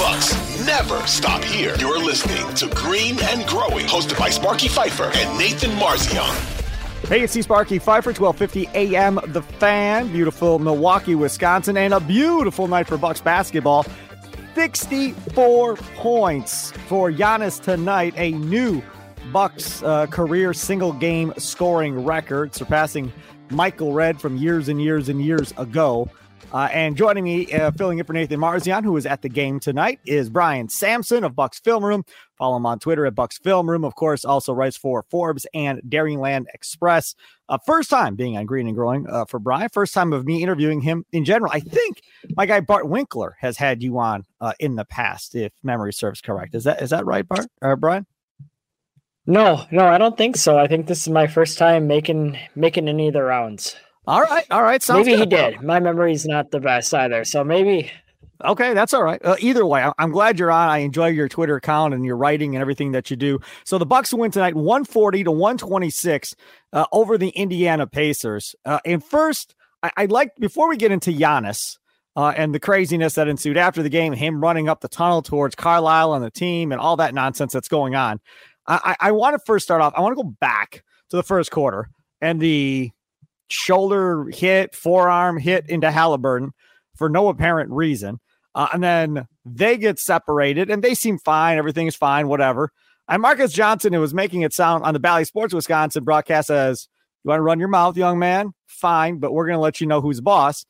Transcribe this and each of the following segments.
Bucks never stop here. You're listening to Green and Growing, hosted by Sparky Fifer and Nathan Marzion. Hey, it's Sparky Fifer, 1250 AM The Fan, beautiful Milwaukee, Wisconsin, and a beautiful night for Bucks basketball. 64 points for Giannis tonight, a new Bucks uh, career single game scoring record, surpassing Michael Redd from years and years and years ago. Uh, and joining me, uh, filling in for Nathan Marzion, who is at the game tonight, is Brian Sampson of Bucks Film Room. Follow him on Twitter at Bucks Film Room. Of course, also writes for Forbes and Dairyland Express. Uh, first time being on Green and Growing uh, for Brian. First time of me interviewing him in general. I think my guy Bart Winkler has had you on uh, in the past, if memory serves correct. Is that is that right, Bart or Brian? No, no, I don't think so. I think this is my first time making making any of the rounds. All right, all right. Sounds maybe good. he did. My memory's not the best either, so maybe. Okay, that's all right. Uh, either way, I- I'm glad you're on. I enjoy your Twitter account and your writing and everything that you do. So the Bucks win tonight, 140 to 126 uh, over the Indiana Pacers. Uh, and first, I- I'd like before we get into Giannis. Uh, and the craziness that ensued after the game, him running up the tunnel towards Carlisle and the team, and all that nonsense that's going on. I, I, I want to first start off. I want to go back to the first quarter and the shoulder hit, forearm hit into Haliburton for no apparent reason. Uh, and then they get separated and they seem fine. Everything is fine, whatever. And Marques Johnson, who was making it sound on the Bally Sports Wisconsin broadcast says, You want to run your mouth, young man? Fine, but we're going to let you know who's boss.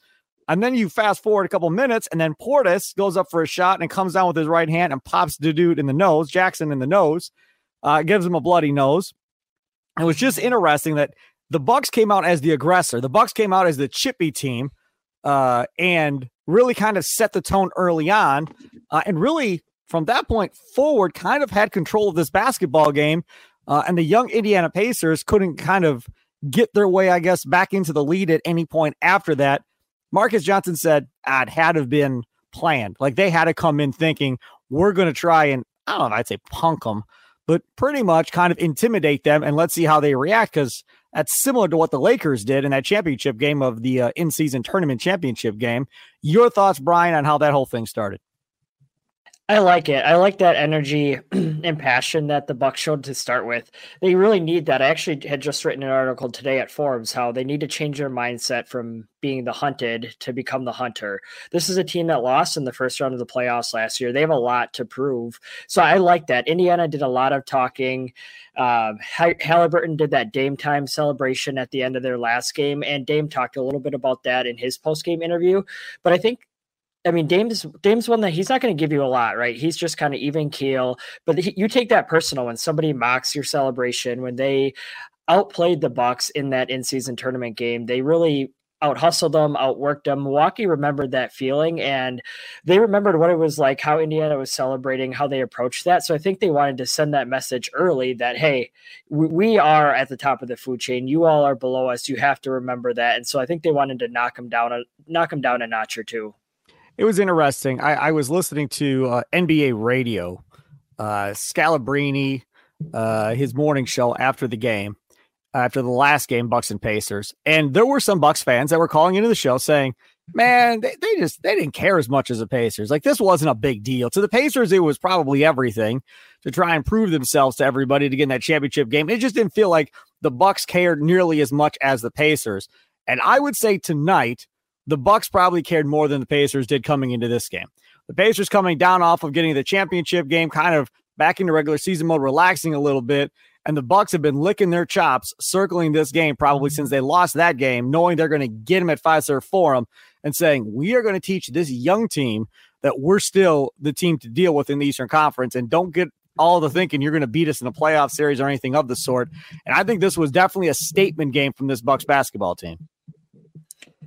And then you fast forward a couple minutes, and then Portis goes up for a shot and comes down with his right hand and pops the dude in the nose, Jackson in the nose, uh, gives him a bloody nose. It was just interesting that the Bucks came out as the aggressor. The Bucks came out as the chippy team, uh, and really kind of set the tone early on, uh, and really from that point forward, kind of had control of this basketball game. Uh, and the young Indiana Pacers couldn't kind of get their way, I guess, back into the lead at any point after that. Marques Johnson said ah, it had to have been planned. Like they had to come in thinking we're going to try and I don't know, I'd say punk them, but pretty much kind of intimidate them and let's see how they react because that's similar to what the Lakers did in that championship game of the uh, in-season tournament championship game. Your thoughts, Brian, on how that whole thing started? I like it. I like that energy and passion that the Bucks showed to start with. They really need that. I actually had just written an article today at Forbes how they need to change their mindset from being the hunted to become the hunter. This is a team that lost in the first round of the playoffs last year. They have a lot to prove. So I like that. Indiana did a lot of talking. Um, Haliburton did that Dame time celebration at the end of their last game, and Dame talked a little bit about that in his post game interview. But I think I mean, Dame's Dame's one that he's not going to give you a lot, right? He's just kind of even keel. But he, you take that personal when somebody mocks your celebration when they outplayed the Bucks in that in-season tournament game. They really out hustled them, outworked them. Milwaukee remembered that feeling and they remembered what it was like, how Indiana was celebrating, how they approached that. So I think they wanted to send that message early that, hey, we, are at the top of the food chain. You all are below us. You have to remember that. And so I think they wanted to knock them down, knock them down a notch or two it was interesting. I, I was listening to uh, NBA radio, uh, Scalabrine, uh, his morning show after the game, after the last game, Bucks and Pacers, and there were some Bucks fans that were calling into the show saying, "Man, they, they just they didn't care as much as the Pacers. Like this wasn't a big deal to the Pacers. It was probably everything to try and prove themselves to everybody to get in that championship game. It just didn't feel like the Bucks cared nearly as much as the Pacers. And I would say tonight." The Bucks probably cared more than the Pacers did coming into this game. The Pacers coming down off of getting the championship game, kind of back into regular season mode, relaxing a little bit. And the Bucks have been licking their chops, circling this game probably mm-hmm. since they lost that game, knowing they're going to get them at Fiserv Forum and saying, We are going to teach this young team that we're still the team to deal with in the Eastern Conference and don't get all the thinking you're going to beat us in a playoff series or anything of the sort. And I think this was definitely a statement game from this Bucks basketball team.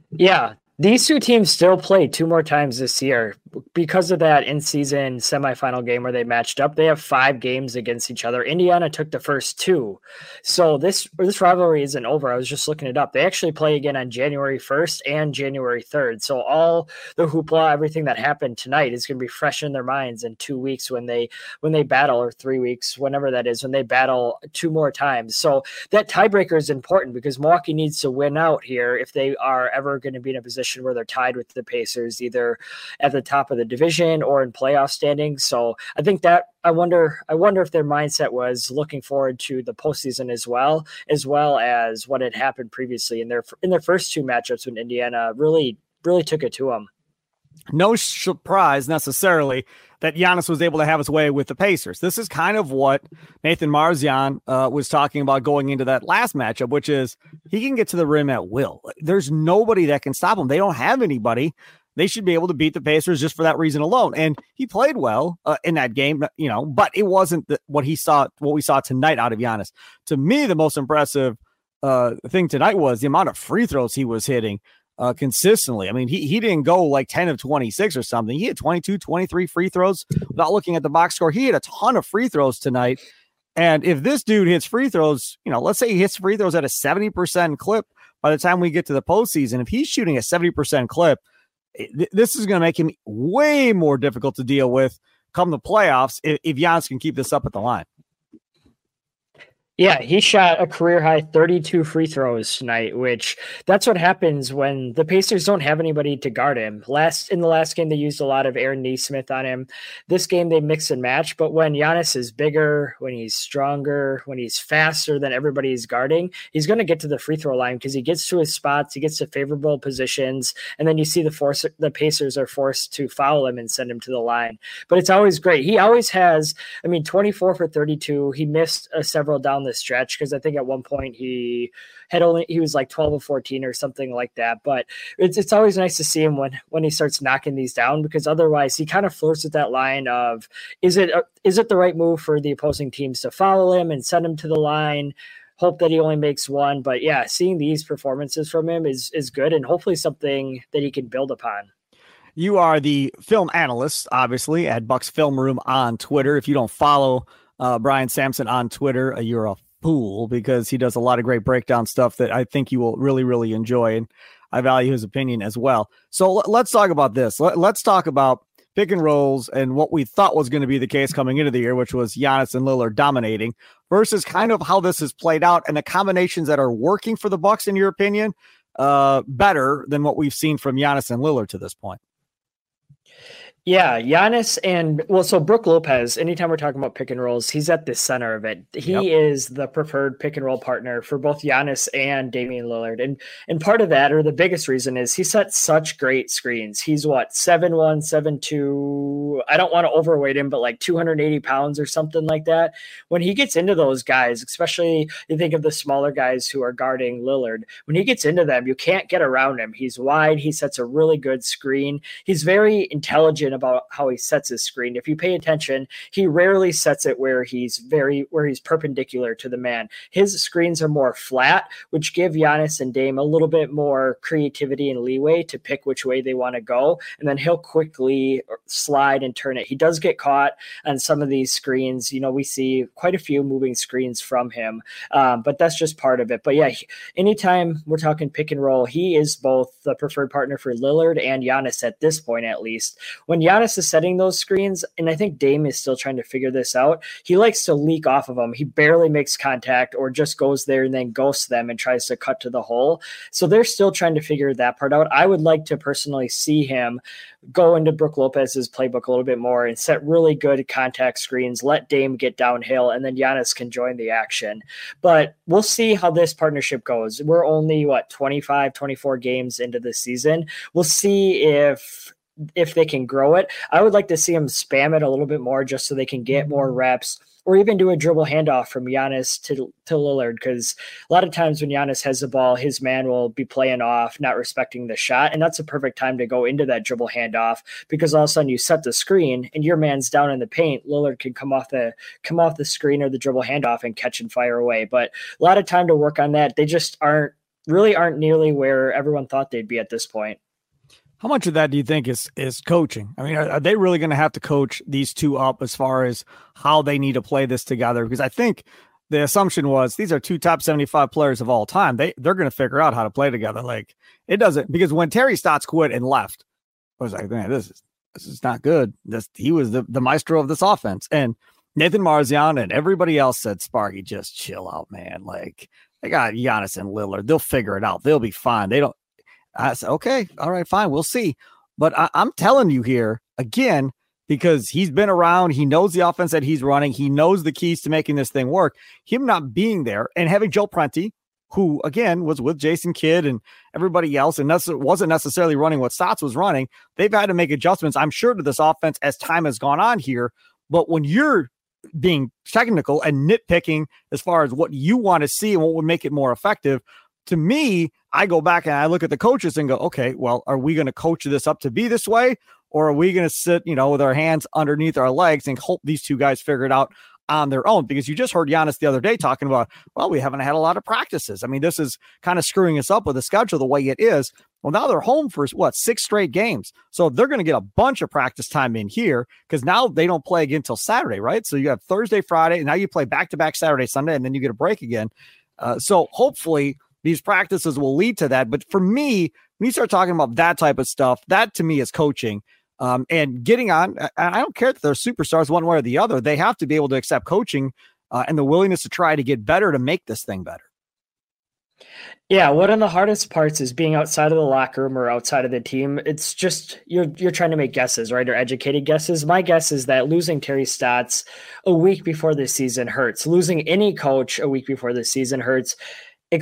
Yeah, These two teams still play two more times this year because of that in season semifinal game where they matched up. They have five games against each other. Indiana took the first two, so this this rivalry isn't over. I was just looking it up. They actually play again on January first and January third. So all the hoopla, everything that happened tonight is going to be fresh in their minds in two weeks when they when they battle, or three weeks, whenever that is, when they battle two more times. So that tiebreaker is important because Milwaukee needs to win out here if they are ever going to be in a position where they're tied with the Pacers, either at the top of the division or in playoff standings. So I think that I wonder I wonder if their mindset was looking forward to the postseason as well, as well as what had happened previously in their in their first two matchups when Indiana really really took it to them. No surprise necessarily that Giannis was able to have his way with the Pacers. This is kind of what Nathan Marzian uh, was talking about going into that last matchup, which is he can get to the rim at will. There's nobody that can stop him. They don't have anybody. They should be able to beat the Pacers just for that reason alone. And he played well uh, in that game, you know, but it wasn't the, what he saw, what we saw tonight out of Giannis. To me, the most impressive uh, thing tonight was the amount of free throws he was hitting uh, consistently. I mean, he, he didn't go like 10 of 26 or something. He had 22, 23 free throws without looking at the box score. He had a ton of free throws tonight. And if this dude hits free throws, you know, let's say he hits free throws at a 70% clip by the time we get to the postseason, if he's shooting a 70% clip, Eh, th- this is going to make him way more difficult to deal with come the playoffs if, if Giannis can keep this up at the line. Yeah, he shot a career high 32 free throws tonight, which that's what happens when the Pacers don't have anybody to guard him. Last in the last game, they used a lot of Aaron Nesmith on him. This game, they mix and match. But when Giannis is bigger, when he's stronger, when he's faster than everybody everybody's guarding, he's going to get to the free throw line because he gets to his spots, he gets to favorable positions, and then you see the force the Pacers are forced to foul him and send him to the line. But it's always great. He always has, I mean, 24 for 32. He missed uh, several down the stretch because I think at one point he had only he was like 12 or 14 or something like that. But it's it's always nice to see him when when he starts knocking these down because otherwise he kind of flirts with that line of is it uh, it the right move for the opposing teams to follow him and send him to the line hope that he only makes one. But yeah, seeing these performances from him is is good and hopefully something that he can build upon. You are the film analyst, obviously, at Bucks Film Room on Twitter. If you don't follow uh, Brian Sampson on Twitter. Uh, you're a fool because he does a lot of great breakdown stuff that I think you will really, really enjoy. And I value his opinion as well. So l- let's talk about this. Let- let's talk about pick and rolls and what we thought was going to be the case coming into the year, which was Giannis and Lillard dominating, versus kind of how this has played out and the combinations that are working for the Bucks, in your opinion, uh, better than what we've seen from Giannis and Lillard to this point. Yeah, Giannis and well, so Brook Lopez. Anytime we're talking about pick and rolls, he's at the center of it. He yep. is the preferred pick and roll partner for both Giannis and Damian Lillard, and and part of that, or the biggest reason, is he sets such great screens. He's what seven one, seven two. I don't want to overweight him, but like two hundred eighty pounds or something like that. When he gets into those guys, especially you think of the smaller guys who are guarding Lillard, when he gets into them, you can't get around him. He's wide. He sets a really good screen. He's very intelligent about how he sets his screen. If you pay attention, he rarely sets it where he's very where he's perpendicular to the man. His screens are more flat, which give Giannis and Dame a little bit more creativity and leeway to pick which way they want to go, and then he'll quickly slide and turn it. He does get caught on some of these screens. You know, we see quite a few moving screens from him, um, but that's just part of it. But yeah, anytime we're talking pick and roll, he is both the preferred partner for Lillard and Giannis at this point, at least. When Giannis is setting those screens, and I think Dame is still trying to figure this out, he likes to leak off of them. He barely makes contact or just goes there and then ghosts them and tries to cut to the hole. So they're still trying to figure that part out. I would like to personally see him go into Brook Lopez's playbook a little bit more and set really good contact screens, let Dame get downhill, and then Giannis can join the action. But we'll see how this partnership goes. We're only, what, 25, 24 games into the season. We'll see if if they can grow it. I would like to see them spam it a little bit more just so they can get more mm-hmm. reps or even do a dribble handoff from Giannis to, to Lillard. Because a lot of times when Giannis has the ball, his man will be playing off, not respecting the shot. And that's a perfect time to go into that dribble handoff because all of a sudden you set the screen and your man's down in the paint. Lillard can come off the come off the screen or the dribble handoff and catch and fire away. But a lot of time to work on that. They just aren't really aren't nearly where everyone thought they'd be at this point. How much of that do you think is is coaching? I mean, are, are they really going to have to coach these two up as far as how they need to play this together? Because I think the assumption was these are two top 75 players of all time. They they're going to figure out how to play together. Like it doesn't because when Terry Stotts quit and left, I was like, man, this is this is not good. This he was the, the maestro of this offense. And Nathan Marzian and everybody else said, Sparky, just chill out, man. Like they got Giannis and Lillard. They'll figure it out. They'll be fine. They don't I said, okay, all right, fine, we'll see. But I, I'm telling you here again, because he's been around. He knows the offense that he's running. He knows the keys to making this thing work. Him not being there and having Joe Prunty, who again was with Jason Kidd and everybody else, and wasn't necessarily running what Stotts was running. They've had to make adjustments, I'm sure, to this offense as time has gone on here. But when you're being technical and nitpicking as far as what you want to see and what would make it more effective, to me, I go back and I look at the coaches and go, okay, well, are we going to coach this up to be this way? Or are we going to sit, you know, with our hands underneath our legs and hope these two guys figure it out on their own? Because you just heard Giannis the other day talking about, well, we haven't had a lot of practices. I mean, this is kind of screwing us up with the schedule the way it is. Well, now they're home for what six straight games, so they're going to get a bunch of practice time in here because now they don't play again until Saturday, right? So you have Thursday, Friday, and now you play back to back Saturday, Sunday, and then you get a break again. Uh, so hopefully these practices will lead to that. But for me, when you start talking about that type of stuff, that to me is coaching. Um, and getting on, I don't care that they're superstars one way or the other. They have to be able to accept coaching uh, and the willingness to try to get better to make this thing better. Yeah, one of the hardest parts is being outside of the locker room or outside of the team. It's just you're you're trying to make guesses, right? Or educated guesses. My guess is that losing Terry Stotts a week before the season hurts. Losing any coach a week before the season hurts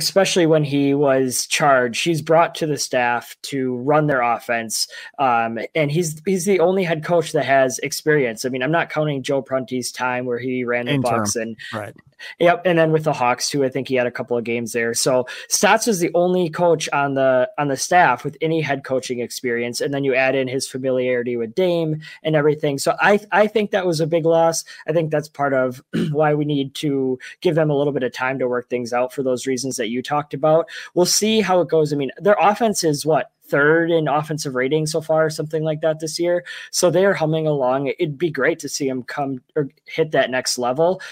especially when he was charged. He's brought to the staff to run their offense, um, and he's he's the only head coach that has experience. I mean, I'm not counting Joe Prunty's time where he ran the Interim. Bucks and right. Yep, and then with the Hawks too, I think he had a couple of games there. So Stotts was the only coach on the on the staff with any head coaching experience, and then you add in his familiarity with Dame and everything. So I I think that was a big loss. I think that's part of why we need to give them a little bit of time to work things out for those reasons that you talked about. We'll see how it goes. I mean, their offense is what third in offensive rating so far, something like that this year. So they are humming along. It'd be great to see them come or hit that next level.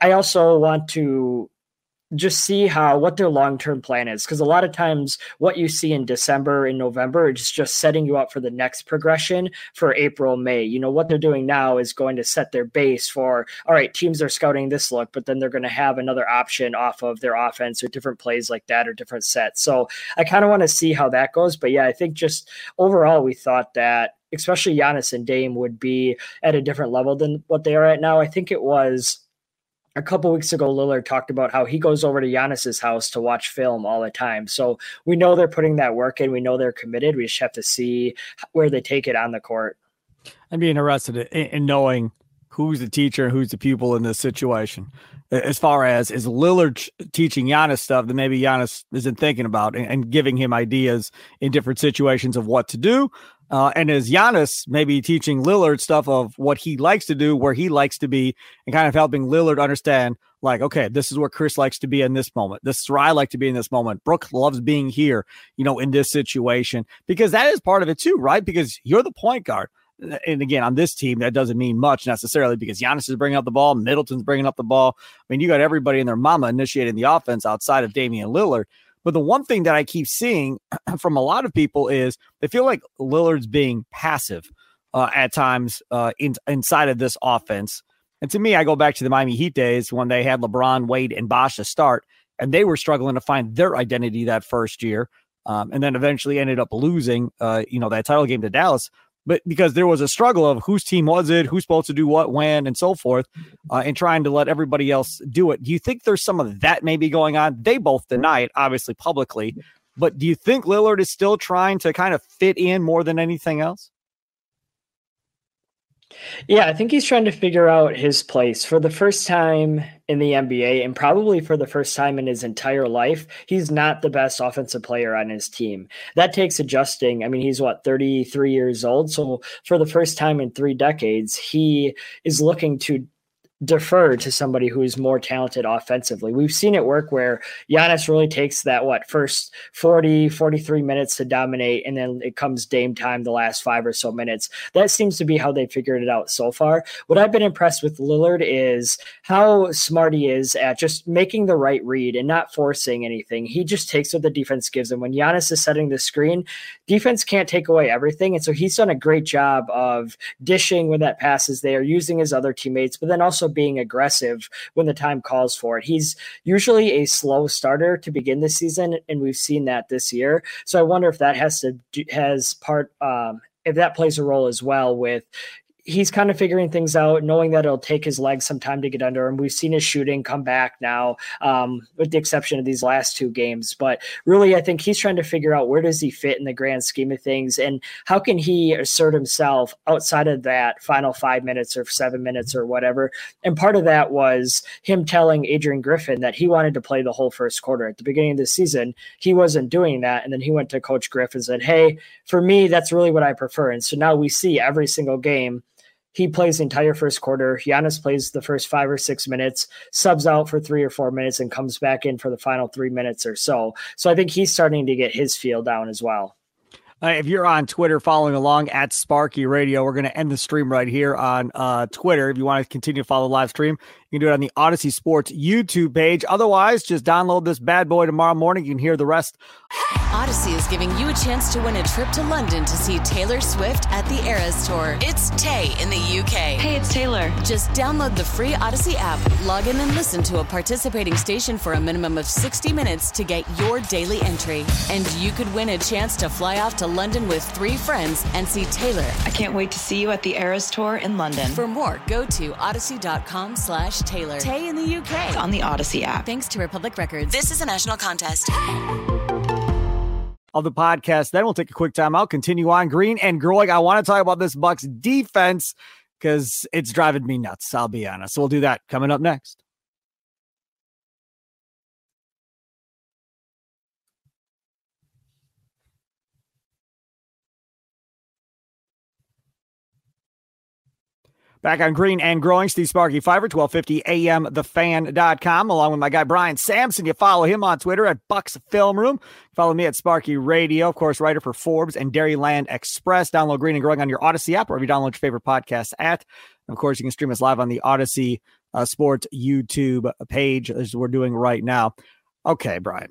I also want to just see how what their long-term plan is. Because a lot of times what you see in december and november is just setting you up for the next progression for april may. You know what they're doing now is going to set their base for all right teams are scouting this look but then they're going to have another option off of their offense or different plays like that or different sets. So i kind of want to see how that goes but yeah i think just overall we thought that especially Giannis and Dame would be at a different level than what they are at now. I think it was a couple weeks ago, Lillard talked about how he goes over to Giannis's house to watch film all the time. So we know they're putting that work in. We know they're committed. We just have to see where they take it on the court. I'd be interested in, in knowing who's the teacher and who's the pupil in this situation. As far as is Lillard teaching Giannis stuff that maybe Giannis isn't thinking about and, and giving him ideas in different situations of what to do, uh, and is Giannis maybe teaching Lillard stuff of what he likes to do, where he likes to be, and kind of helping Lillard understand, like, okay, this is where Khris likes to be in this moment. This is where I like to be in this moment. Brook loves being here, you know, in this situation, because that is part of it too, right? Because you're the point guard. And again, on this team, that doesn't mean much necessarily because Giannis is bringing up the ball, Middleton's bringing up the ball. I mean, you got everybody and their mama initiating the offense outside of Damian Lillard. But the one thing that I keep seeing from a lot of people is they feel like Lillard's being passive uh, at times uh, in, inside of this offense. And to me, I go back to the Miami Heat days when they had LeBron, Wade, and Bosh to start, and they were struggling to find their identity that first year, um, and then eventually ended up losing, uh, you know, that title game to Dallas but because there was a struggle of whose team was it, who's supposed to do what, when, and so forth, uh, and trying to let everybody else do it. Do you think there's some of that maybe going on? They both deny it, obviously publicly, but do you think Lillard is still trying to kind of fit in more than anything else? Yeah, I think he's trying to figure out his place for the first time in the NBA and probably for the first time in his entire life. He's not the best offensive player on his team. That takes adjusting. I mean, he's what, 33 years old. So for the first time in three decades, he is looking to defer to somebody who's more talented offensively. We've seen it work where Giannis really takes that what first 40 43 minutes to dominate and then it comes Dame time the last 5 or so minutes. That seems to be how they figured it out so far. What I've been impressed with Lillard is how smart he is at just making the right read and not forcing anything. He just takes what the defense gives him. When Giannis is setting the screen, defense can't take away everything and so he's done a great job of dishing when that passes there, using his other teammates, but then also being aggressive when the time calls for it. He's usually a slow starter to begin the season, and we've seen that this year. So I wonder if that has to has part um, if that plays a role as well with he's kind of figuring things out, knowing that it'll take his legs some time to get under him. We've seen his shooting come back now, um, with the exception of these last two games. But really, I think he's trying to figure out where does he fit in the grand scheme of things, and how can he assert himself outside of that final five minutes or seven minutes or whatever. And part of that was him telling Adrian Griffin that he wanted to play the whole first quarter at the beginning of the season. He wasn't doing that, and then he went to Coach Griffin and said, "Hey, for me, that's really what I prefer." And so now we see every single game he plays the entire first quarter. Giannis plays the first five or six minutes, subs out for three or four minutes, and comes back in for the final three minutes or so. So I think he's starting to get his feel down as well. Uh, if you're on Twitter following along at Sparky Radio, we're going to end the stream right here on uh, Twitter. If you want to continue to follow the live stream, you can do it on the Audacy Sports YouTube page. Otherwise, just download this bad boy tomorrow morning. You can hear the rest. Audacy is giving you a chance to win a trip to London to see Taylor Swift at the Eras Tour. It's Tay in the UK. Hey, it's Taylor. Just download the free Audacy app, log in and listen to a participating station for a minimum of 60 minutes to get your daily entry. And you could win a chance to fly off to London with three friends and see Taylor. I can't wait to see you at the Eras Tour in London. For more, go to audacy.com slash Taylor. Tay in the UK. It's on the Audacy app. Thanks to Republic Records. This is a national contest. Of the podcast, then we'll take a quick time out. Continue on green and growing. I want to talk about this Bucks defense because it's driving me nuts. I'll be honest. So we'll do that coming up next. Back on Green and Growing, Steve Sparky Fifer, 1250 AM, thefan.com, along with my guy Brian Sampson. You follow him on Twitter at Bucks Film Room. Follow me at Sparky Radio, of course, writer for Forbes and Dairyland Express. Download Green and Growing on your Audacy app, or if you download your favorite podcast at. Of course, you can stream us live on the Audacy uh, Sports YouTube page, as we're doing right now. Okay, Brian.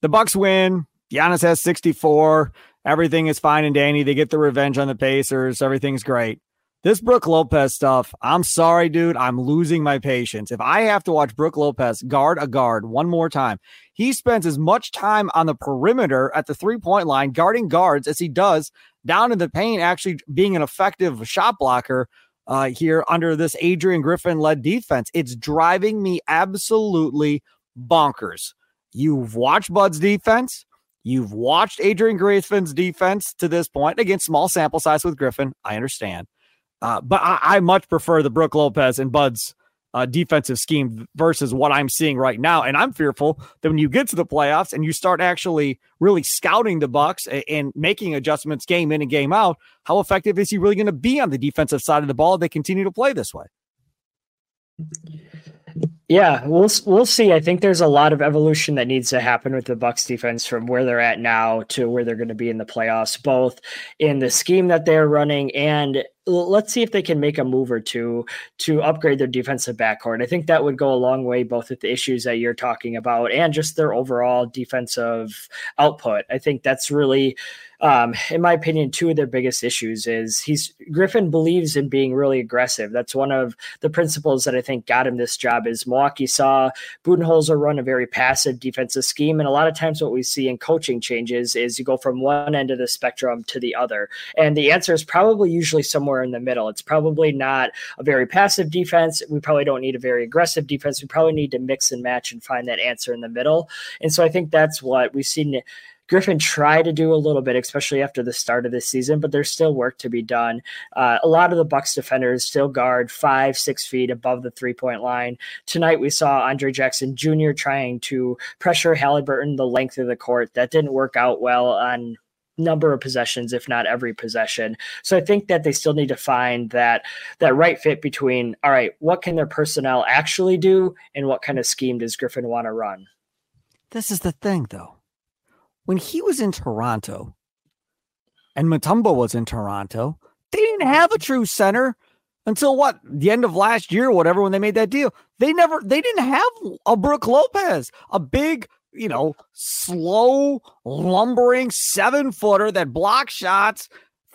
The Bucks win. Giannis has 64. Everything is fine and dandy. They get the revenge on the Pacers. Everything's great. This Brook Lopez stuff, I'm sorry, dude. I'm losing my patience. If I have to watch Brook Lopez guard a guard one more time, he spends as much time on the perimeter at the three point line guarding guards as he does down in the paint, actually being an effective shot blocker uh, here under this Adrian Griffin led defense. It's driving me absolutely bonkers. You've watched Bud's defense. You've watched Adrian Griffin's defense to this point. Again, small sample size with Griffin. I understand. Uh, but I, I, much prefer the Brook Lopez and Bud's uh, defensive scheme versus what I'm seeing right now. And I'm fearful that when you get to the playoffs and you start actually really scouting the Bucks and, and making adjustments game in and game out, how effective is he really going to be on the defensive side of the ball if they continue to play this way? Yeah, we'll we'll see. I think there's a lot of evolution that needs to happen with the Bucks defense from where they're at now to where they're going to be in the playoffs, both in the scheme that they're running and let's see if they can make a move or two to upgrade their defensive backcourt. I think that would go a long way, both with the issues that you're talking about and just their overall defensive output. I think that's really um, in my opinion, two of their biggest issues is he's Griffin believes in being really aggressive. That's one of the principles that I think got him this job. Is Milwaukee saw Budenholzer run a very passive defensive scheme, and a lot of times what we see in coaching changes is you go from one end of the spectrum to the other, and the answer is probably usually somewhere in the middle. It's probably not a very passive defense. We probably don't need a very aggressive defense. We probably need to mix and match and find that answer in the middle. And so I think that's what we've seen Griffin tried to do a little bit, especially after the start of this season, but there's still work to be done. Uh, a lot of the Bucks defenders still guard five, six feet above the three point line. Tonight we saw Andre Jackson Jr. trying to pressure Haliburton the length of the court. That didn't work out well on number of possessions, if not every possession. So I think that they still need to find that that right fit between all right, what can their personnel actually do, and what kind of scheme does Griffin want to run. This is the thing, though. When he was in Toronto, and Mutombo was in Toronto, they didn't have a true center until what the end of last year or whatever when they made that deal. They never they didn't have a Brook Lopez, a big, you know, slow, lumbering seven footer that blocks shots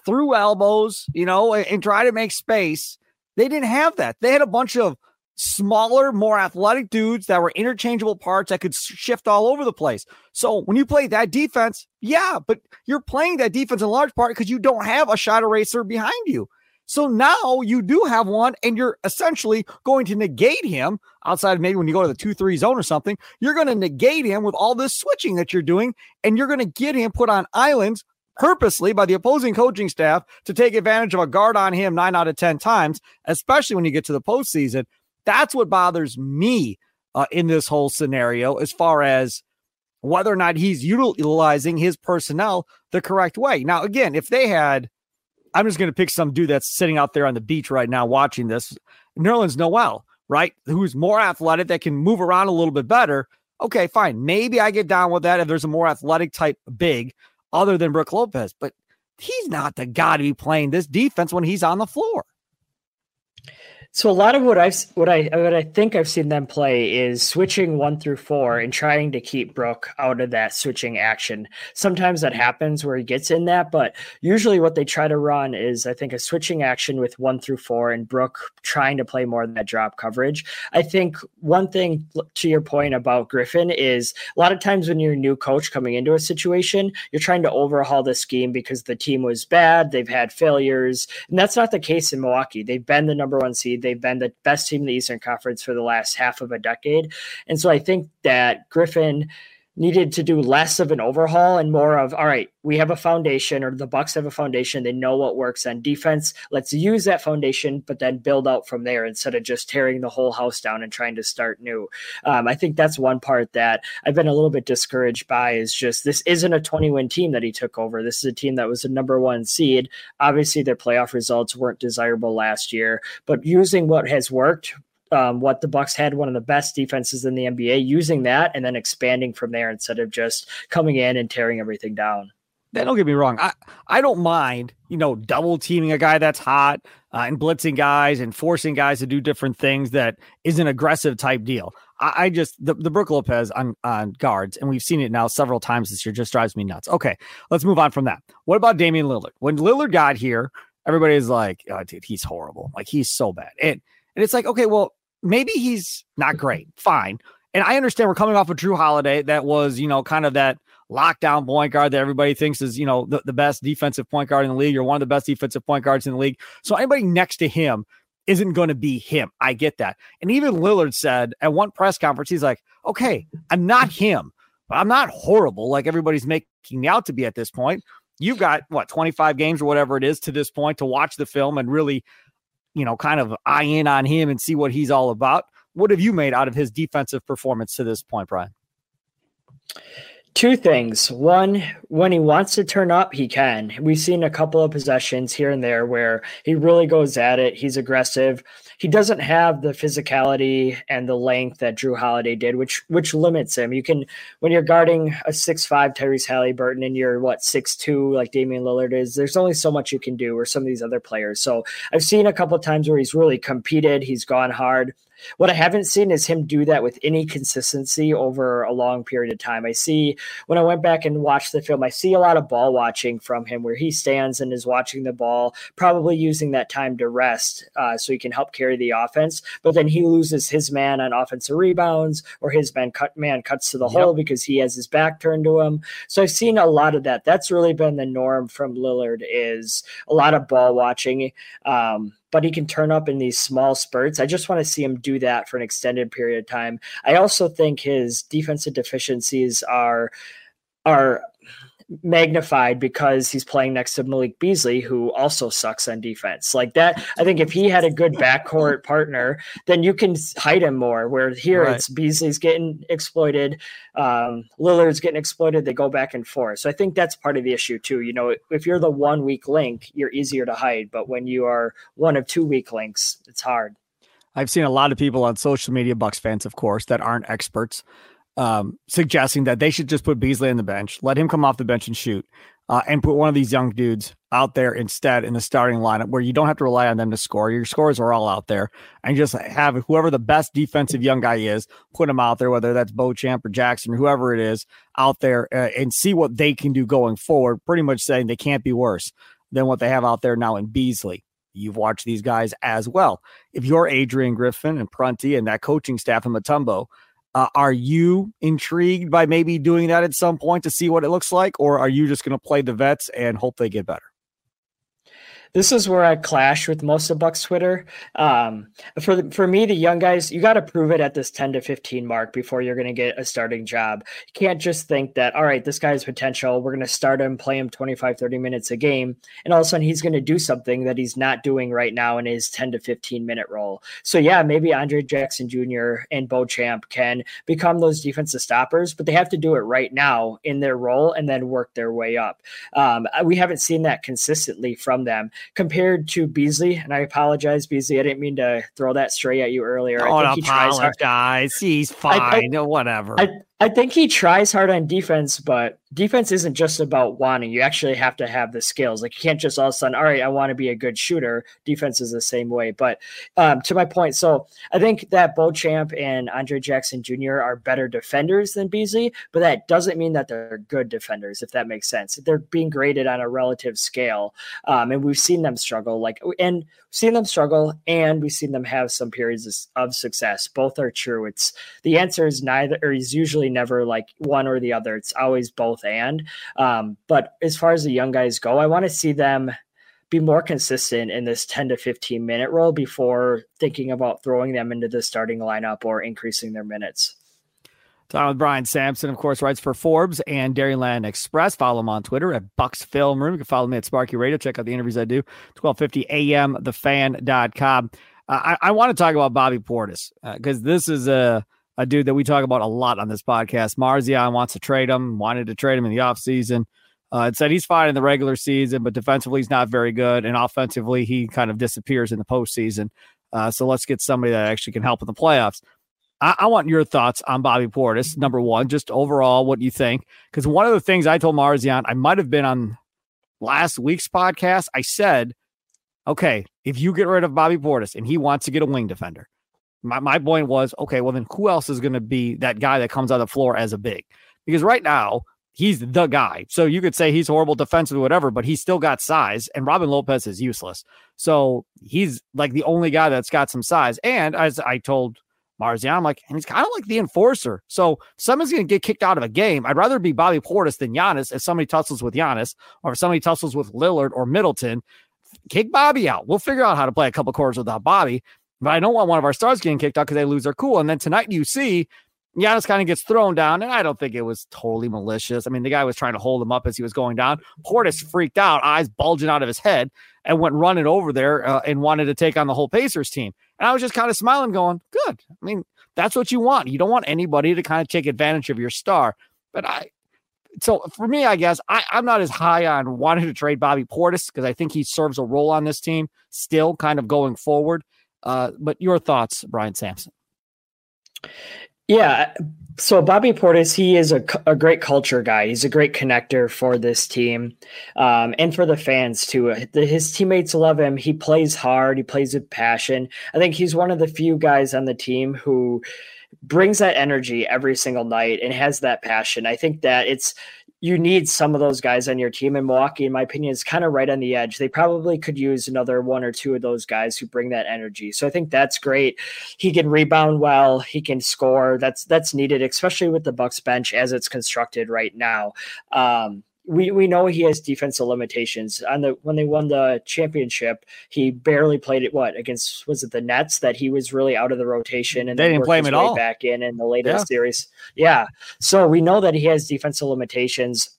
through elbows, you know, and, and try to make space. They didn't have that. They had a bunch of smaller, more athletic dudes that were interchangeable parts that could shift all over the place. So when you play that defense, yeah, but you're playing that defense in large part because you don't have a shot eraser behind you. So now you do have one, and you're essentially going to negate him outside of maybe when you go to the 2 3 zone or something. You're going to negate him with all this switching that you're doing, and you're going to get him put on islands purposely by the opposing coaching staff to take advantage of a guard on him nine out of 10 times, especially when you get to the postseason. That's what bothers me uh, in this whole scenario as far as whether or not he's utilizing his personnel the correct way. Now, again, if they had I'm just going to pick some dude that's sitting out there on the beach right now watching this. Nerlens Noel, right? Who's more athletic that can move around a little bit better. Okay, fine. Maybe I get down with that if there's a more athletic type big other than Brook Lopez, but he's not the guy to be playing this defense when he's on the floor. So a lot of what I've what I what I think I've seen them play is switching one through four and trying to keep Brook out of that switching action. Sometimes that happens where he gets in that, but usually what they try to run is I think a switching action with one through four and Brook trying to play more of that drop coverage. I think one thing to your point about Griffin is a lot of times when you're a new coach coming into a situation, you're trying to overhaul the scheme because the team was bad, they've had failures, and that's not the case in Milwaukee. They've been the number one seed They've been the best team in the Eastern Conference for the last half of a decade. And so I think that Griffin needed to do less of an overhaul and more of all right we have a foundation or the bucks have a foundation. They know what works on defense. Let's use that foundation but then build out from there instead of just tearing the whole house down and trying to start new. Um, i think that's one part that i've been a little bit discouraged by is just this isn't a 20 win team that he took over. This is a team that was the number one seed. Obviously their playoff results weren't desirable last year but using what has worked um, what the Bucks had one of the best defenses in the NBA, using that and then expanding from there instead of just coming in and tearing everything down. Then don't get me wrong. I, I don't mind, you know, double teaming a guy that's hot uh, and blitzing guys and forcing guys to do different things that is an aggressive type deal. I, I just the, the Brook Lopez on, on guards, and we've seen it now several times this year, just drives me nuts. Okay, let's move on from that. What about Damian Lillard? When Lillard got here, everybody's like, oh, dude, he's horrible. Like he's so bad. And and it's like, okay, well, maybe he's not great. Fine. And I understand we're coming off of Jrue Holiday that was, you know, kind of that lockdown point guard that everybody thinks is, you know, the, the best defensive point guard in the league or one of the best defensive point guards in the league. So anybody next to him isn't going to be him. I get that. And even Lillard said at one press conference, he's like, okay, I'm not him, but I'm not horrible like everybody's making me out to be at this point. You've got what 25 games or whatever it is to this point to watch the film and really you know, kind of eye in on him and see what he's all about. What have you made out of his defensive performance to this point, Brian? Two things. One, when he wants to turn up, he can. We've seen a couple of possessions here and there where he really goes at it. He's aggressive. He doesn't have the physicality and the length that Jrue Holiday did, which which limits him. You can when you're guarding a six five Tyrese Haliburton and you're what six two like Damian Lillard is. There's only so much you can do, or some of these other players. So I've seen a couple of times where he's really competed. He's gone hard. What I haven't seen is him do that with any consistency over a long period of time. I see when I went back and watched the film, I see a lot of ball watching from him where he stands and is watching the ball, probably using that time to rest uh, so he can help carry the offense. But then he loses his man on offensive rebounds or his man cut man cuts to the yep. hole because he has his back turned to him. So I've seen a lot of that. That's really been the norm from Lillard is a lot of ball watching. Um, but he can turn up in these small spurts. I just want to see him do that for an extended period of time. I also think his defensive deficiencies are are magnified because he's playing next to Malik Beasley, who also sucks on defense. Like that, I think if he had a good backcourt partner, then you can hide him more. Where here right. it's Beasley's getting exploited, um, Lillard's getting exploited. They go back and forth. So I think that's part of the issue too. You know, if you're the one weak link, you're easier to hide. But when you are one of two weak links, it's hard. I've seen a lot of people on social media, Bucks fans, of course, that aren't experts, um, suggesting that they should just put Beasley on the bench, let him come off the bench and shoot, uh, and put one of these young dudes out there instead in the starting lineup where you don't have to rely on them to score. Your scores are all out there, and just have whoever the best defensive young guy is, put him out there, whether that's Beauchamp or Jackson or whoever it is, out there uh, and see what they can do going forward. Pretty much saying they can't be worse than what they have out there now in Beasley. You've watched these guys as well. If you're Adrian Griffin and Prunty and that coaching staff in Mutombo, uh, are you intrigued by maybe doing that at some point to see what it looks like, or are you just going to play the vets and hope they get better? This is where I clash with most of Bucks Twitter. Um, for the, for me, the young guys, you got to prove it at this 10 to 15 mark before you're going to get a starting job. You can't just think that, all right, this guy's potential. We're going to start him, play him 25, 30 minutes a game. And all of a sudden he's going to do something that he's not doing right now in his 10 to 15 minute role. So yeah, maybe Andre Jackson Jr. and Beauchamp can become those defensive stoppers, but they have to do it right now in their role and then work their way up. Um, we haven't seen that consistently from them compared to Beasley, and I apologize, Beasley. I didn't mean to throw that stray at you earlier. Don't I think apologize. He's fine. I, I, whatever. I, I think he tries hard on defense, but defense isn't just about wanting. You actually have to have the skills. Like you can't just all of a sudden, all right, I want to be a good shooter. Defense is the same way. But um, to my point, so I think that Beauchamp and Andre Jackson Jr. are better defenders than Beasley, but that doesn't mean that they're good defenders, if that makes sense. They're being graded on a relative scale. Um, and we've seen them struggle. Like and seen them struggle and we've seen them have some periods of success. Both are true. It's the answer is neither or is usually never like one or the other. It's always both and. Um, but as far as the young guys go, I want to see them be more consistent in this 10 to 15 minute role before thinking about throwing them into the starting lineup or increasing their minutes. Talking with Brian Sampson, of course, writes for Forbes and Dairyland Express. Follow him on Twitter at Bucks Film Room. You can follow me at Sparky Radio. Check out the interviews I do. 1250 AM, thefan.com. Uh, I, I want to talk about Bobby Portis because uh, this is a, a dude that we talk about a lot on this podcast. Marzion wants to trade him, wanted to trade him in the offseason. Uh, it said he's fine in the regular season, but defensively he's not very good. And offensively, he kind of disappears in the postseason. Uh, so let's get somebody that actually can help in the playoffs. I, I, want your thoughts on Bobby Portis. Number one, just overall, what you think? Because one of the things I told Marzion, I might have been on last week's podcast. I said, okay, if you get rid of Bobby Portis and he wants to get a wing defender, my, my point was, okay, well, then who else is going to be that guy that comes on the floor as a big? Because right now, he's the guy. So you could say he's horrible defensively, whatever, but he's still got size. And Robin Lopez is useless. So he's like the only guy that's got some size. And as I told Marzion. I'm like, and he's kind of like the enforcer. So if somebody's going to get kicked out of a game, I'd rather be Bobby Portis than Giannis if somebody tussles with Giannis or if somebody tussles with Lillard or Middleton. Kick Bobby out. We'll figure out how to play a couple quarters without Bobby. But I don't want one of our stars getting kicked out because they lose their cool. And then tonight you see Giannis kind of gets thrown down, and I don't think it was totally malicious. I mean, the guy was trying to hold him up as he was going down. Portis freaked out, eyes bulging out of his head, and went running over there uh, and wanted to take on the whole Pacers team. And I was just kind of smiling, going, "Good. I mean, that's what you want. You don't want anybody to kind of take advantage of your star." But I, so for me, I guess I, I'm not as high on wanting to trade Bobby Portis because I think he serves a role on this team still, kind of going forward. Uh, but your thoughts, Brian Sampson? Yeah. So Bobby Portis, he is a, a great culture guy. He's a great connector for this team um, and for the fans too. The, his teammates love him. He plays hard. He plays with passion. I think he's one of the few guys on the team who brings that energy every single night and has that passion. I think that it's you need some of those guys on your team. And Milwaukee, in my opinion, is kind of right on the edge. They probably could use another one or two of those guys who bring that energy. So I think that's great. He can rebound well. He can score. That's that's needed, especially with the Bucks bench as it's constructed right now. Um, we we know he has defensive limitations. On the when they won the championship, he barely played it. What against was it the Nets that he was really out of the rotation and they didn't play him at all back in in the latest yeah. series. Yeah, so we know that he has defensive limitations.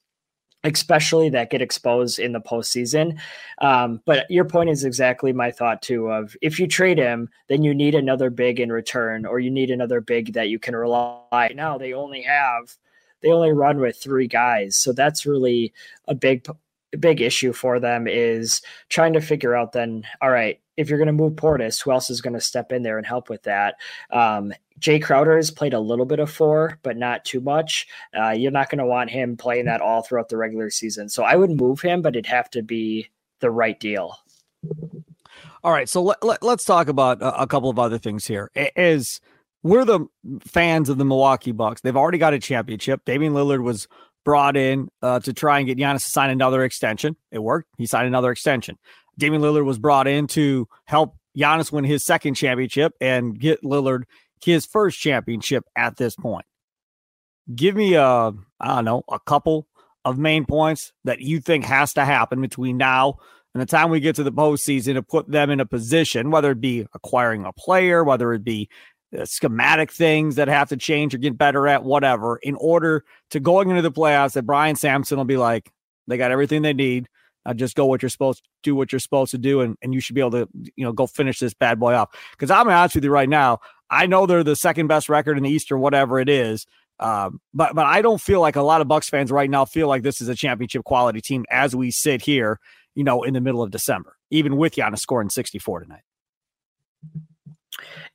especially that get exposed in the postseason. Um, but your point is exactly my thought too. Of if you trade him, then you need another big in return, or you need another big that you can rely. Now they only have they only run with three guys, so that's really a big big issue for them is trying to figure out then all right if you're going to move Portis, who else is going to step in there and help with that? Um, Jae Crowder has played a little bit of four, but not too much. Uh, you're not going to want him playing that all throughout the regular season. So I would move him, but it'd have to be the right deal. All right, so let, let, us talk about a, a, couple of other things here. As we're the fans of the Milwaukee Bucks, they've already got a championship. Damian Lillard was brought in uh, to try and get Giannis to sign another extension. It worked. He signed another extension. Damian Lillard was brought in to help Giannis win his second championship and get Lillard his first championship at this point. Give me a, I don't know, a couple of main points that you think has to happen between now and the time we get to the postseason to put them in a position, whether it be acquiring a player, whether it be uh, schematic things that have to change or get better at, whatever, in order to going into the playoffs that Brian Sampson will be like, they got everything they need. Uh, just go what you're supposed to do, what you're supposed to do, and, and you should be able to, you know, go finish this bad boy off. Because I'm honest with you right now, I know they're the second best record in the East or whatever it is. Um, but but I don't feel like a lot of Bucks fans right now feel like this is a championship quality team as we sit here, you know, in the middle of December, even with Giannis scoring 64 tonight.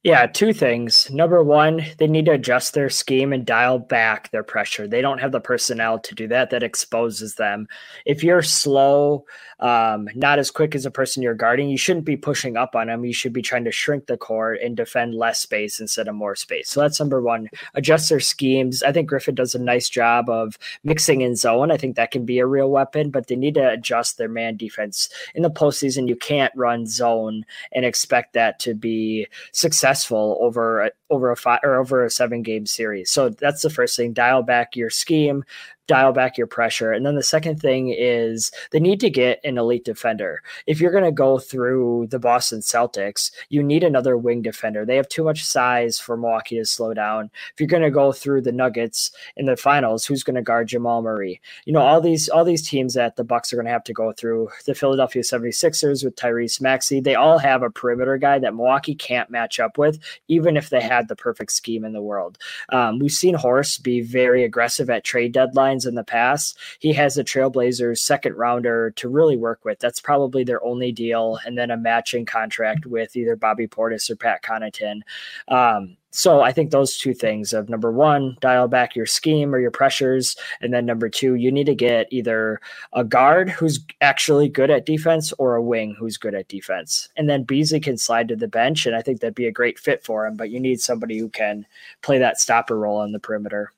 Yeah, two things. Number one, they need to adjust their scheme and dial back their pressure. They don't have the personnel to do that. That exposes them. If you're slow, um, not as quick as a person you're guarding, you shouldn't be pushing up on them. You should be trying to shrink the court and defend less space instead of more space. So that's number one. Adjust their schemes. I think Griffin does a nice job of mixing in zone. I think that can be a real weapon, but they need to adjust their man defense. In the postseason, you can't run zone and expect that to be successful over a, over a five or over a seven game series. So that's the first thing. Dial back your scheme, dial back your pressure. And then the second thing is they need to get an elite defender. If you're going to go through the Boston Celtics, you need another wing defender. They have too much size for Milwaukee to slow down. If you're going to go through the Nuggets in the finals, who's going to guard Jamal Murray? You know, all these all these teams that the Bucks are going to have to go through, the Philadelphia 76ers with Tyrese Maxey, they all have a perimeter guy that Milwaukee can't match up with, even if they had the perfect scheme in the world. Um, we've seen Horst be very aggressive at trade deadlines in the past, he has the Trailblazers second rounder to really work with. That's probably their only deal, and then a matching contract with either Bobby Portis or Pat Connaughton. Um, so I think those two things of number one, dial back your scheme or your pressures, and then number two, you need to get either a guard who's actually good at defense or a wing who's good at defense. And then Beasley can slide to the bench, and I think that'd be a great fit for him. But you need somebody who can play that stopper role on the perimeter.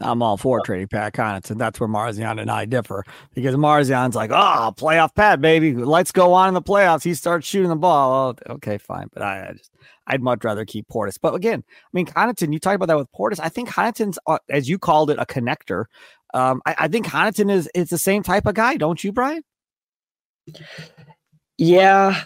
I'm all for trading Pat Connaughton. That's where Marzion and I differ because Marzion's like, oh, playoff Pat, baby. Let's go on in the playoffs. He starts shooting the ball. Oh, okay, fine. But I, I, just, I'd much rather keep Portis. But again, I mean, Connaughton, you talked about that with Portis. I think Connaughton's, uh, as you called it, a connector. Um, I, I think Connaughton is, is the same type of guy, don't you, Brian? Yeah,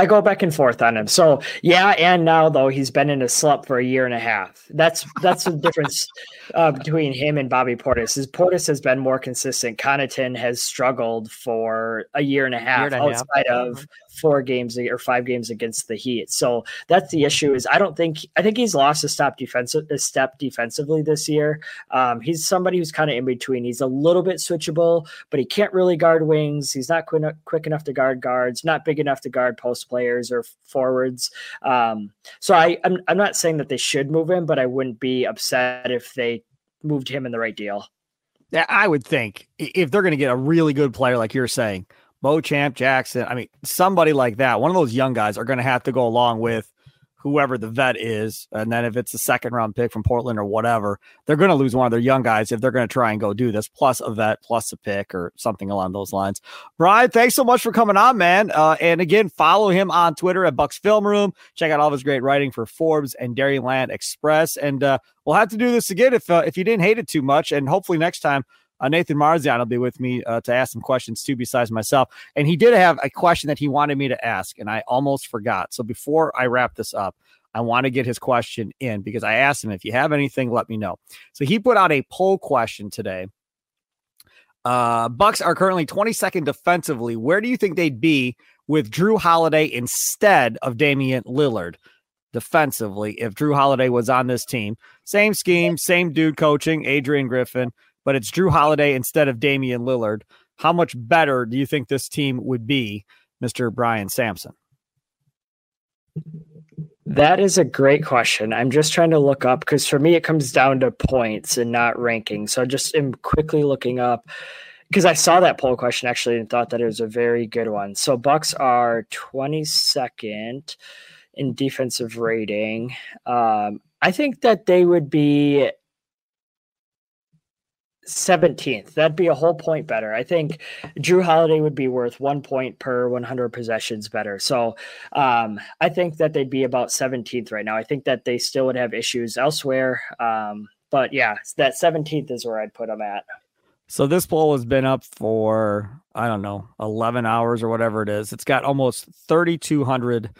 I go back and forth on him. So yeah, and now though he's been in a slump for a year and a half. That's that's the difference uh, between him and Bobby Portis. Is Portis has been more consistent. Connaughton has struggled for a year and a half and a outside half. of four games or five games against the Heat. So that's the issue. Is I don't think I think he's lost a step defensive a step defensively this year. Um, he's somebody who's kind of in between. He's a little bit switchable, but he can't really guard wings. He's not quick, quick enough to guard guards. Not big enough to guard post players or forwards. Um, so I I'm, I'm not saying that they should move him, but I wouldn't be upset if they moved him in the right deal. I would think if they're going to get a really good player like you're saying, Beauchamp Jackson. I mean, somebody like that, one of those young guys are going to have to go along with whoever the vet is. And then if it's a second round pick from Portland or whatever, they're going to lose one of their young guys if they're going to try and go do this, plus a vet, plus a pick or something along those lines. Brian, thanks so much for coming on, man. Uh, and again, follow him on Twitter at Bucks Film Room. Check out all of his great writing for Forbes and Dairyland Express. And uh, we'll have to do this again if uh, if you didn't hate it too much. And hopefully next time uh, Nathan Marzian will be with me uh, to ask some questions too, besides myself. And he did have a question that he wanted me to ask, and I almost forgot. So before I wrap this up, I want to get his question in because I asked him if you have anything, let me know. So he put out a poll question today Uh, Bucks are currently 22nd defensively. Where do you think they'd be with Jrue Holiday instead of Damian Lillard defensively if Jrue Holiday was on this team? Same scheme, same dude coaching, Adrian Griffin, but it's Jrue Holiday instead of Damian Lillard. How much better do you think this team would be, Mr. Brian Sampson? That is a great question. I'm just trying to look up because for me it comes down to points and not ranking. So I just am quickly looking up because I saw that poll question actually and thought that it was a very good one. So Bucks are 22nd in defensive rating. Um, I think that they would be 17th. That'd be a whole point better. I think Jrue Holiday would be worth one point per 100 possessions better. So um, I think that they'd be about 17th right now. I think that they still would have issues elsewhere. Um, but yeah, that 17th is where I'd put them at. So this poll has been up for, I don't know, 11 hours or whatever it is. It's got almost 3,200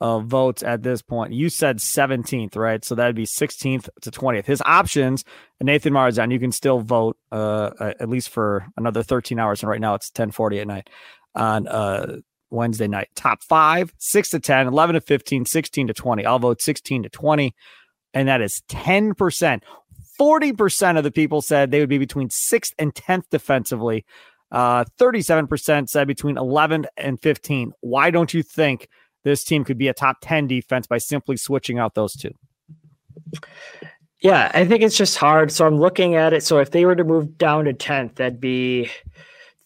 uh, votes at this point. You said 17th, right? So that'd be 16th to 20th. His options, Nathan Marzan, you can still vote uh, at least for another 13 hours. And right now it's 1040 at night on uh, Wednesday night. Top five, 6 to 10, 11 to 15, 16 to 20. I'll vote 16 to 20. And that is 10%. 40% of the people said they would be between 6th and 10th defensively. Uh, 37% said between 11 and 15. Why don't you think – this team could be a top 10 defense by simply switching out those two. Yeah, I think it's just hard. So I'm looking at it. So if they were to move down to 10th, that'd be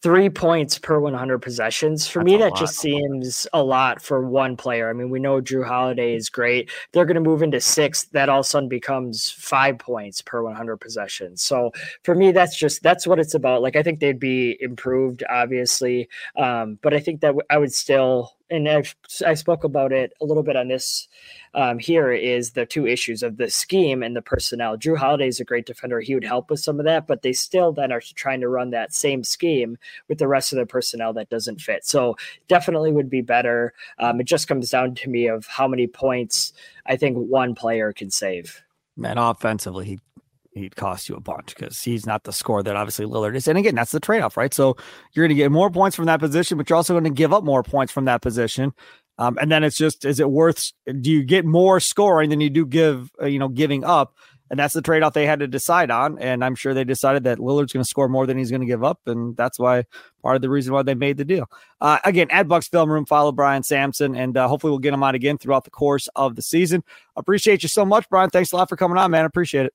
three points per 100 possessions. For That's me, that lot. just seems a lot for one player. I mean, we know Jrue Holiday is great. They're going to move into sixth. That all of a sudden becomes five points per 100 possessions. So for me, that's just that's what it's about. Like I think they'd be improved, obviously, um, but I think that w- I would still and I've, I spoke about it a little bit on this um, here is the two issues of the scheme and the personnel. Jrue Holiday is a great defender. He would help with some of that, but they still then are trying to run that same scheme with the rest of the personnel that doesn't fit. So definitely would be better. Um, it just comes down to me of how many points I think one player can save. Man, offensively, he he'd cost you a bunch because he's not the score that obviously Lillard is. And again, that's the trade off, right? So you're going to get more points from that position, but you're also going to give up more points from that position. Um, and then it's just, is it worth, do you get more scoring than you do give, uh, you know, giving up? And that's the trade off they had to decide on. And I'm sure they decided that Lillard's going to score more than he's going to give up. And that's why part of the reason why they made the deal. Uh, again, at Bucks Film Room, follow Brian Sampson, and uh, hopefully we'll get him on again throughout the course of the season. Appreciate you so much, Brian. Thanks a lot for coming on, man. Appreciate it.